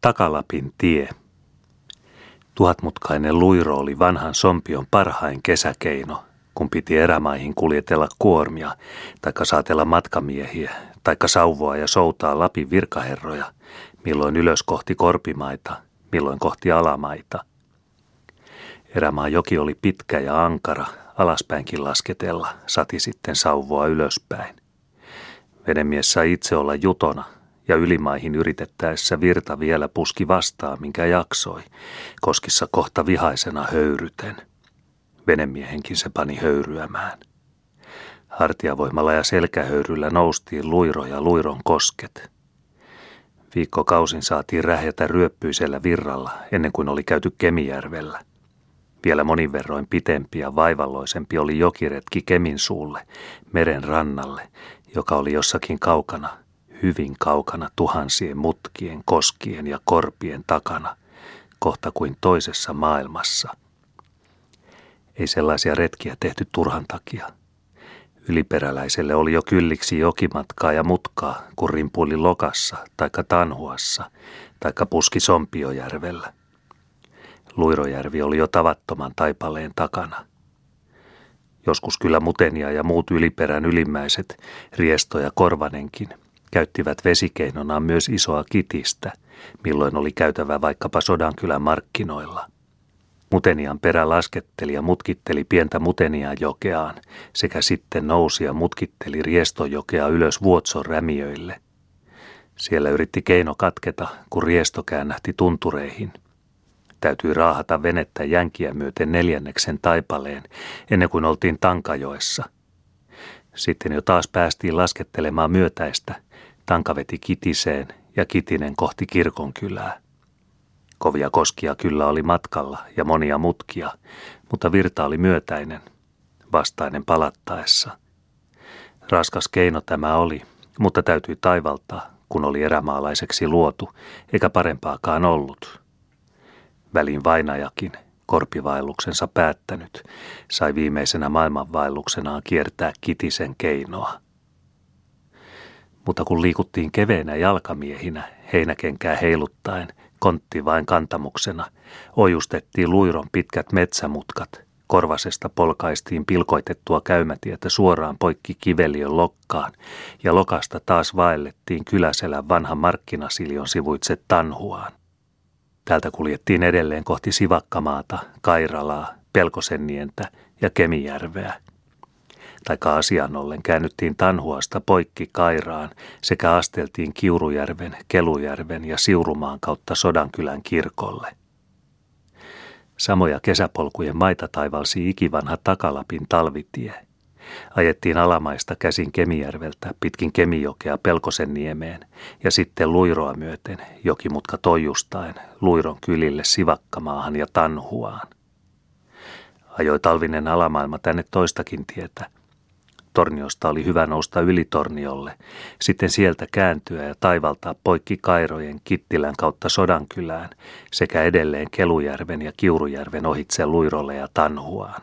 Takalapin tie. Tuhatmutkainen luiro oli vanhan sompion parhain kesäkeino, kun piti erämaihin kuljetella kuormia, taikka saatella matkamiehiä, taikka sauvoa ja soutaa Lapin virkaherroja, milloin ylös kohti korpimaita, milloin kohti alamaita. Erämaa joki oli pitkä ja ankara, alaspäinkin lasketella, sati sitten sauvoa ylöspäin. Venemies sai itse olla jutona, ja ylimaihin yritettäessä virta vielä puski vastaan, minkä jaksoi, koskissa kohta vihaisena höyryten. Venemiehenkin se pani höyryämään. Hartiavoimalla ja selkähöyryllä noustiin luiro ja luiron kosket. Viikkokausin saatiin rähjätä ryöppyisellä virralla ennen kuin oli käyty Kemijärvellä. Vielä monin verroin pitempi ja vaivalloisempi oli jokiretki Kemin suulle, meren rannalle, joka oli jossakin kaukana – hyvin kaukana tuhansien mutkien, koskien ja korpien takana, kohta kuin toisessa maailmassa. Ei sellaisia retkiä tehty turhan takia. Yliperäläiselle oli jo kylliksi jokimatkaa ja mutkaa, kun rimpuili Lokassa, taikka Tanhuassa, taikka puski Sompiojärvellä. Luirojärvi oli jo tavattoman taipaleen takana. Joskus kyllä Mutenia ja muut yliperän ylimmäiset, Riesto ja Korvanenkin – käyttivät vesikeinonaan myös isoa kitistä, milloin oli käytävä vaikkapa Sodankylän markkinoilla. Mutenian perä lasketteli ja mutkitteli pientä Mutenian jokeaan sekä sitten nousi ja mutkitteli Riestojokea ylös Vuotson rämiöille. Siellä yritti keino katketa, kun Riesto käännähti tuntureihin. Täytyi raahata venettä jänkiä myöten neljänneksen taipaleen ennen kuin oltiin Tankajoessa. Sitten jo taas päästiin laskettelemaan myötäistä – Tanka veti kitiseen ja kitinen kohti kirkon kylää. Kovia koskia kyllä oli matkalla ja monia mutkia, mutta virta oli myötäinen, vastainen palattaessa. Raskas keino tämä oli, mutta täytyi taivaltaa, kun oli erämaalaiseksi luotu, eikä parempaakaan ollut. Välin vainajakin, korpivaelluksensa päättänyt, sai viimeisenä maailmanvaelluksenaan kiertää kitisen keinoa – mutta kun liikuttiin keveenä jalkamiehinä, heinäkenkää heiluttaen, kontti vain kantamuksena, ojustettiin luiron pitkät metsämutkat, korvasesta polkaistiin pilkoitettua käymätietä suoraan poikki kiveliön lokkaan, ja lokasta taas vaellettiin kyläselän vanhan markkinasiljon sivuitse Tanhuaan. Täältä kuljettiin edelleen kohti Sivakkamaata, Kairalaa, Pelkosennientä ja Kemijärveä – taikka asian ollen käännyttiin Tanhuasta poikki Kairaan sekä asteltiin Kiurujärven, Kelujärven ja Siurumaan kautta Sodankylän kirkolle. Samoja kesäpolkujen maita taivalsi ikivanha Takalapin talvitie. Ajettiin alamaista käsin Kemijärveltä pitkin Kemijokea Pelkosenniemeen ja sitten Luiroa myöten, jokimutka toijustaen, Luiron kylille Sivakkamaahan ja Tanhuaan. Ajoi talvinen alamaailma tänne toistakin tietä – Torniosta oli hyvä nousta yli Torniolle, sitten sieltä kääntyä ja taivaltaa poikki Kairojen Kittilän kautta Sodankylään sekä edelleen Kelujärven ja Kiurujärven ohitse Luirolle ja Tanhuaan.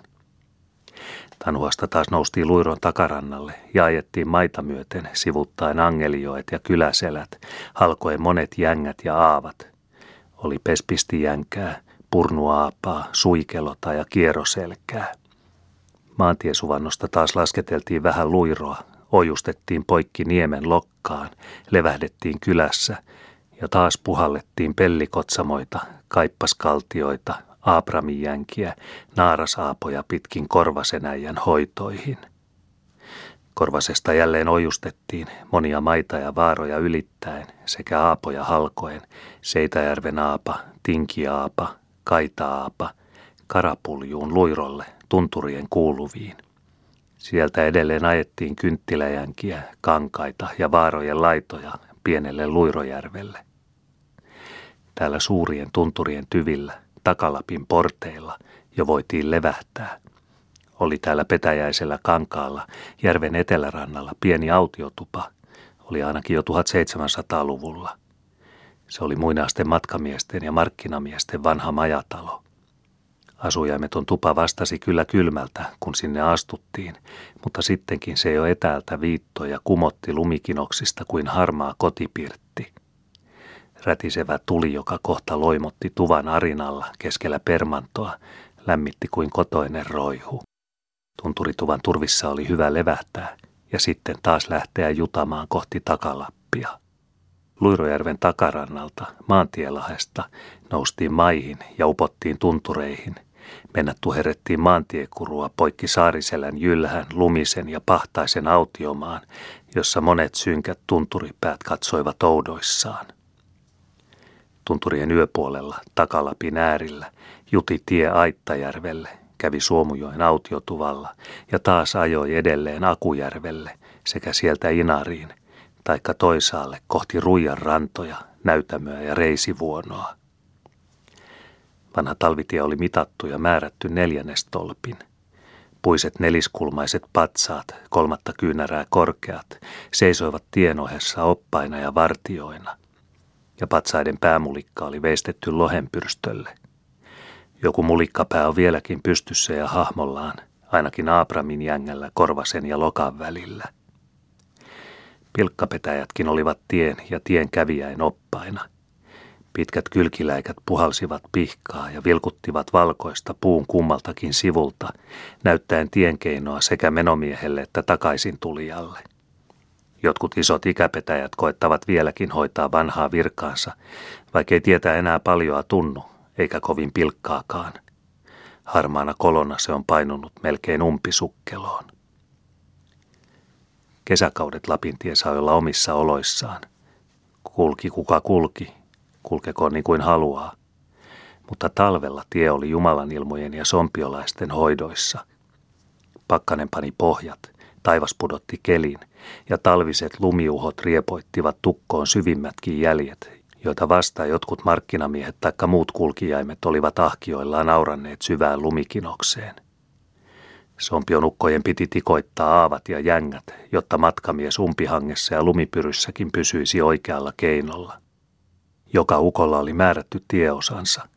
Tanhuasta taas noustiin Luiron takarannalle ja ajettiin maita myöten sivuttaen angelioet ja kyläselät, halkoen monet jängät ja aavat. Oli pespisti jänkää, purnuaapaa, suikelota ja kierroselkää – Maantiesuvannosta taas lasketeltiin vähän luiroa, ojustettiin poikki niemen lokkaan, levähdettiin kylässä ja taas puhallettiin pellikotsamoita, kaippaskaltioita, aapramijänkiä, naarasaapoja pitkin Korvasenäjän hoitoihin. Korvasesta jälleen ojustettiin monia maita ja vaaroja ylittäen sekä aapoja halkoen, Seitäjärven aapa, Tinkiaapa, Kaita-aapa, Karapuljuun luirolle tunturien kuuluviin. Sieltä edelleen ajettiin kynttiläjänkiä, kankaita ja vaarojen laitoja pienelle Luirojärvelle. Täällä suurien tunturien tyvillä, takalapin porteilla, jo voitiin levähtää. Oli täällä petäjäisellä kankaalla, järven etelärannalla pieni autiotupa, oli ainakin jo 1700-luvulla. Se oli muinaisten matkamiesten ja markkinamiesten vanha majatalo. Asujaimeton tupa vastasi kyllä kylmältä, kun sinne astuttiin, mutta sittenkin se jo etäältä viittoi ja kumotti lumikinoksista kuin harmaa kotipirtti. Rätisevä tuli, joka kohta loimotti tuvan arinalla keskellä permantoa, lämmitti kuin kotoinen roihu. Tunturituvan turvissa oli hyvä levähtää ja sitten taas lähteä jutamaan kohti takalappia. Luirojärven takarannalta, maantielahesta, noustiin maihin ja upottiin tuntureihin. Mennä tuherrettiin maantiekurua poikki Saariselän jylhän, lumisen ja pahtaisen autiomaan, jossa monet synkät tunturipäät katsoivat oudoissaan. Tunturien yöpuolella, takalapin äärillä, juti tie Aittajärvelle, kävi Suomujoen autiotuvalla ja taas ajoi edelleen Akujärvelle sekä sieltä Inariin, taikka toisaalle kohti Ruijan rantoja, näytämöä ja reisivuonoa. Vanha talvitie oli mitattu ja määrätty neljännestolpin. Puiset neliskulmaiset patsaat, kolmatta kyynärää korkeat, seisoivat tien ohessa oppaina ja vartioina. Ja patsaiden päämulikka oli veistetty lohenpyrstölle. Joku mulikkapää on vieläkin pystyssä ja hahmollaan, ainakin Abramin jängällä korvasen ja lokan välillä. Pilkkapetäjätkin olivat tien ja tien kävijäin oppaina – Pitkät kylkiläikät puhalsivat pihkaa ja vilkuttivat valkoista puun kummaltakin sivulta, näyttäen tienkeinoa sekä menomiehelle että takaisin tulijalle. Jotkut isot ikäpetäjät koettavat vieläkin hoitaa vanhaa virkaansa, vaikkei tietää enää paljoa tunnu, eikä kovin pilkkaakaan. Harmaana kolona se on painunut melkein umpisukkeloon. Kesäkaudet Lapintie saa olla omissa oloissaan. Kulki kuka kulki, kulkekoon niin kuin haluaa. Mutta talvella tie oli Jumalan ilmojen ja sompiolaisten hoidoissa. Pakkanen pani pohjat, taivas pudotti kelin, ja talviset lumiuhot riepoittivat tukkoon syvimmätkin jäljet, joita vasta jotkut markkinamiehet taikka muut kulkijaimet olivat ahkioillaan auranneet syvään lumikinokseen. Sompionukkojen piti tikoittaa aavat ja jängät, jotta matkamies umpihangessa ja lumipyryssäkin pysyisi oikealla keinolla. Joka ukolla oli määrätty tieosansa.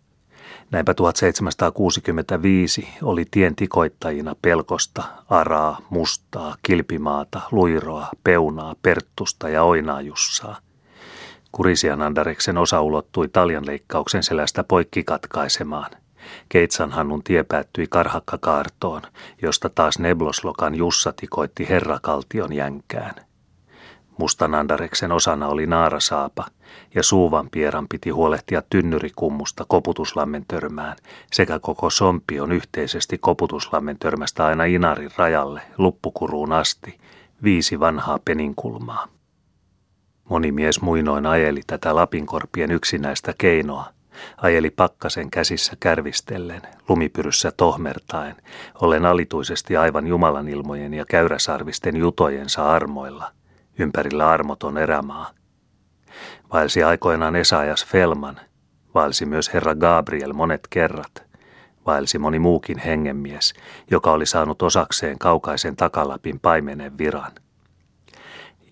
Näinpä 1765 oli tien tikoittajina pelkosta, araa, mustaa, kilpimaata, luiroa, peunaa, perttusta ja oinaajussaa. Kurisian Andareksen osa ulottui taljanleikkauksen selästä poikki katkaisemaan. Keitsanhannun tie päättyi karhakkakaartoon, josta taas Nebloslokan Jussa tikoitti herrakaltion jänkään. Mustan Andareksen osana oli naarasaapa – ja suuvan pieran piti huolehtia tynnyrikummusta Koputuslammen törmään sekä koko Sompion yhteisesti Koputuslammen törmästä aina Inarin rajalle luppukuruun asti viisi vanhaa peninkulmaa. Moni mies muinoin ajeli tätä Lapinkorpien yksinäistä keinoa, ajeli pakkasen käsissä kärvistellen, lumipyryssä tohmertaen, ollen alituisesti aivan Jumalan ilmojen ja käyräsarvisten jutojensa armoilla, ympärillä armoton erämaa, Vaelsi aikoinaan Esaias Felman, vaelsi myös herra Gabriel monet kerrat, vaelsi moni muukin hengenmies, joka oli saanut osakseen kaukaisen takalapin paimenen viran.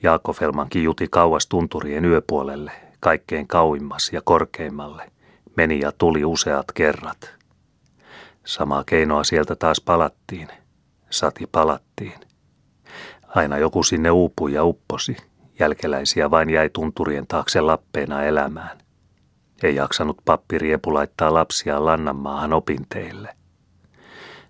Jaakko Felman kijuti kauas tunturien yöpuolelle, kaikkein kauimmas ja korkeimmalle, meni ja tuli useat kerrat. Samaa keinoa sieltä taas palattiin, sati palattiin. Aina joku sinne uupui ja upposi, Jälkeläisiä vain jäi tunturien taakse lappeena elämään. Ei jaksanut pappi riepu laittaa lapsia lannanmaahan opinteille.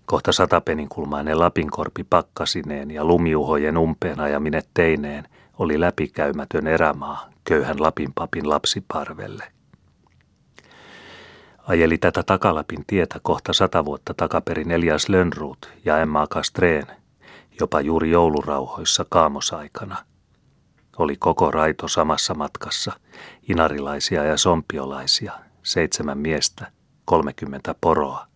Kohta satapeninkulmainen lapinkorpi pakkasineen ja lumiuhojen umpeen ajaminen teineen oli läpikäymätön erämaa köyhän Lapin papin lapsiparvelle. Ajeli tätä takalapin tietä kohta sata vuotta takaperin Elias Lönnruut ja Emma Kastreen, jopa juuri joulurauhoissa kaamosaikana – oli koko raito samassa matkassa, inarilaisia ja sompiolaisia, seitsemän miestä, kolmekymmentä poroa.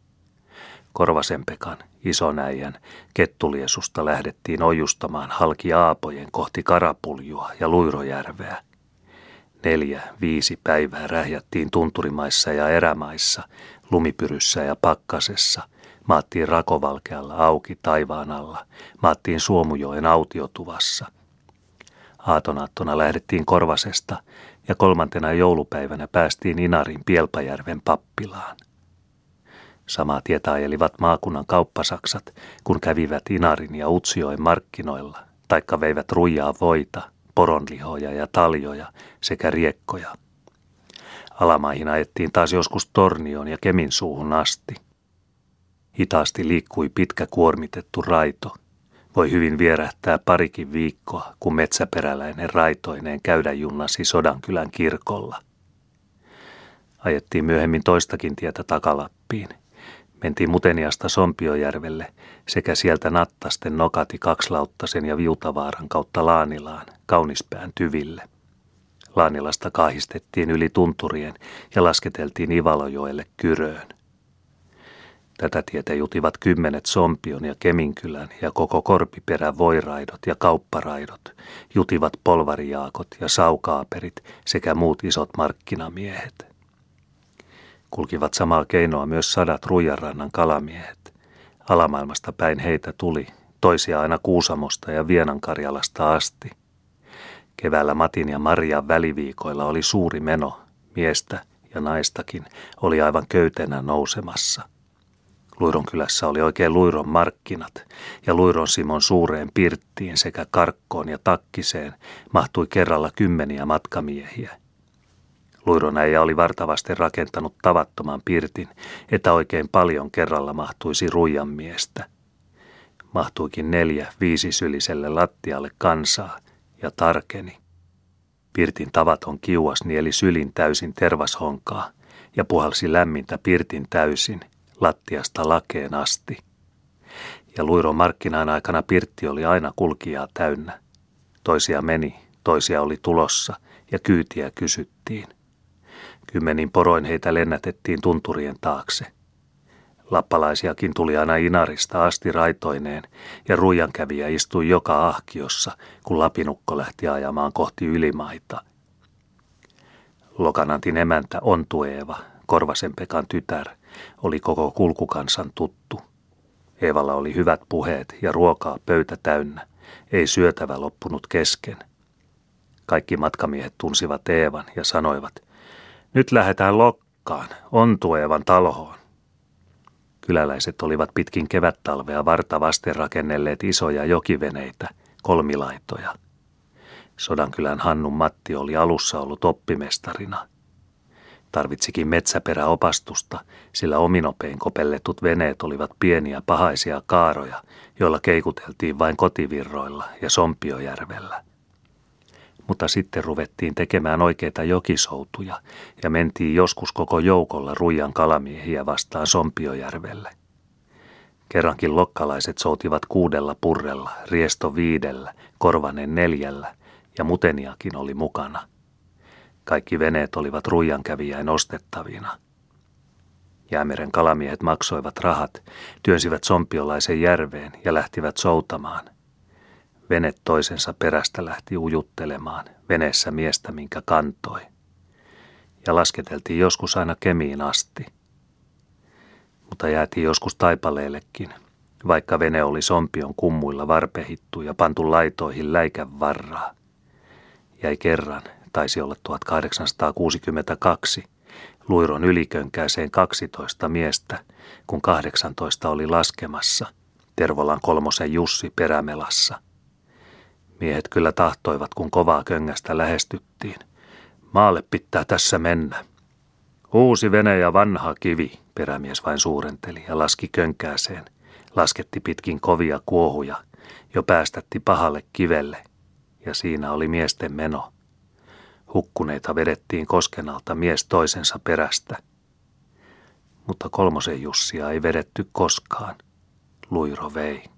Korvasenpekan, isonäijän, kettuliesusta lähdettiin ojustamaan halki aapojen kohti Karapuljua ja Luirojärveä. Neljä, viisi päivää rähjättiin tunturimaissa ja erämaissa, lumipyryssä ja pakkasessa, maattiin rakovalkealla auki taivaan alla, maattiin Suomujoen autiotuvassa – Aatonaattona lähdettiin Korvasesta ja kolmantena joulupäivänä päästiin Inarin Pielpajärven pappilaan. Samaa tietä ajelivat maakunnan kauppasaksat, kun kävivät Inarin ja Utsioen markkinoilla, taikka veivät ruijaa voita, poronlihoja ja taljoja sekä riekkoja. Alamaihin ajettiin taas joskus tornioon ja kemin suuhun asti. Hitaasti liikkui pitkä kuormitettu raito. Voi hyvin vierähtää parikin viikkoa, kun metsäperäläinen raitoineen käydä junnasi Sodankylän kirkolla. Ajettiin myöhemmin toistakin tietä takalappiin. Mentiin Muteniasta Sompiojärvelle sekä sieltä Nattasten nokati kakslauttasen ja Viutavaaran kautta Laanilaan, Kaunispään tyville. Laanilasta kahistettiin yli tunturien ja lasketeltiin Ivalojoelle Kyröön. Tätä tietä jutivat kymmenet Sompion ja Keminkylän ja koko Korpiperän voiraidot ja kaupparaidot, jutivat polvarijaakot ja saukaaperit sekä muut isot markkinamiehet. Kulkivat samaa keinoa myös sadat Ruijarannan kalamiehet. Alamaailmasta päin heitä tuli, toisia aina Kuusamosta ja Vienankarjalasta asti. Keväällä Matin ja Marian väliviikoilla oli suuri meno, miestä ja naistakin oli aivan köytenä nousemassa. Luiron kylässä oli oikein Luiron markkinat, ja Luiron Simon suureen pirttiin sekä karkkoon ja takkiseen mahtui kerralla kymmeniä matkamiehiä. Luiron äijä oli vartavasti rakentanut tavattoman pirtin, että oikein paljon kerralla mahtuisi ruijan miestä. Mahtuikin neljä viisisyliselle lattialle kansaa ja tarkeni. Pirtin tavaton kiuas nieli sylin täysin tervashonkaa ja puhalsi lämmintä pirtin täysin, lattiasta lakeen asti. Ja Luiron markkinaan aikana pirtti oli aina kulkijaa täynnä. Toisia meni, toisia oli tulossa ja kyytiä kysyttiin. Kymmenin poroin heitä lennätettiin tunturien taakse. Lappalaisiakin tuli aina Inarista asti raitoineen, ja ruijankävijä istui joka ahkiossa, kun lapinukko lähti ajamaan kohti ylimaita. Lokanantin emäntä Ontueva, Korvasen Pekan tytär, oli koko kulkukansan tuttu. Eevalla oli hyvät puheet ja ruokaa pöytä täynnä, ei syötävä loppunut kesken. Kaikki matkamiehet tunsivat Eevan ja sanoivat – nyt lähdetään Lokkaan, Ontuevan taloon. Kyläläiset olivat pitkin kevättalvea varta vasten rakennelleet isoja jokiveneitä, kolmilaitoja. Sodankylän Hannun Matti oli alussa ollut oppimestarina. Tarvitsikin metsäperäopastusta, sillä ominopein kopelletut veneet olivat pieniä pahaisia kaaroja, joilla keikuteltiin vain kotivirroilla ja Sompiojärvellä mutta sitten ruvettiin tekemään oikeita jokisoutuja ja mentiin joskus koko joukolla ruijan kalamiehiä vastaan Sompiojärvelle. Kerrankin lokkalaiset soutivat kuudella purrella, riesto viidellä, korvanen neljällä ja muteniakin oli mukana. Kaikki veneet olivat ruijankävijäin ostettavina. Jäämeren kalamiehet maksoivat rahat, työnsivät sompiolaisen järveen ja lähtivät soutamaan – Vene toisensa perästä lähti ujuttelemaan, veneessä miestä minkä kantoi. Ja lasketeltiin joskus aina kemiin asti. Mutta jäätiin joskus taipaleellekin, vaikka vene oli sompion kummuilla varpehittu ja pantu laitoihin läikän varraa. Jäi kerran, taisi olla 1862, Luiron ylikönkääseen 12 miestä, kun 18 oli laskemassa, Tervolan kolmosen Jussi perämelassa – Miehet kyllä tahtoivat, kun kovaa köngästä lähestyttiin. Maalle pitää tässä mennä. Uusi vene ja vanha kivi, perämies vain suurenteli ja laski könkääseen. Lasketti pitkin kovia kuohuja, jo päästätti pahalle kivelle, ja siinä oli miesten meno. Hukkuneita vedettiin koskenalta mies toisensa perästä. Mutta kolmosen Jussia ei vedetty koskaan. Luiro vei.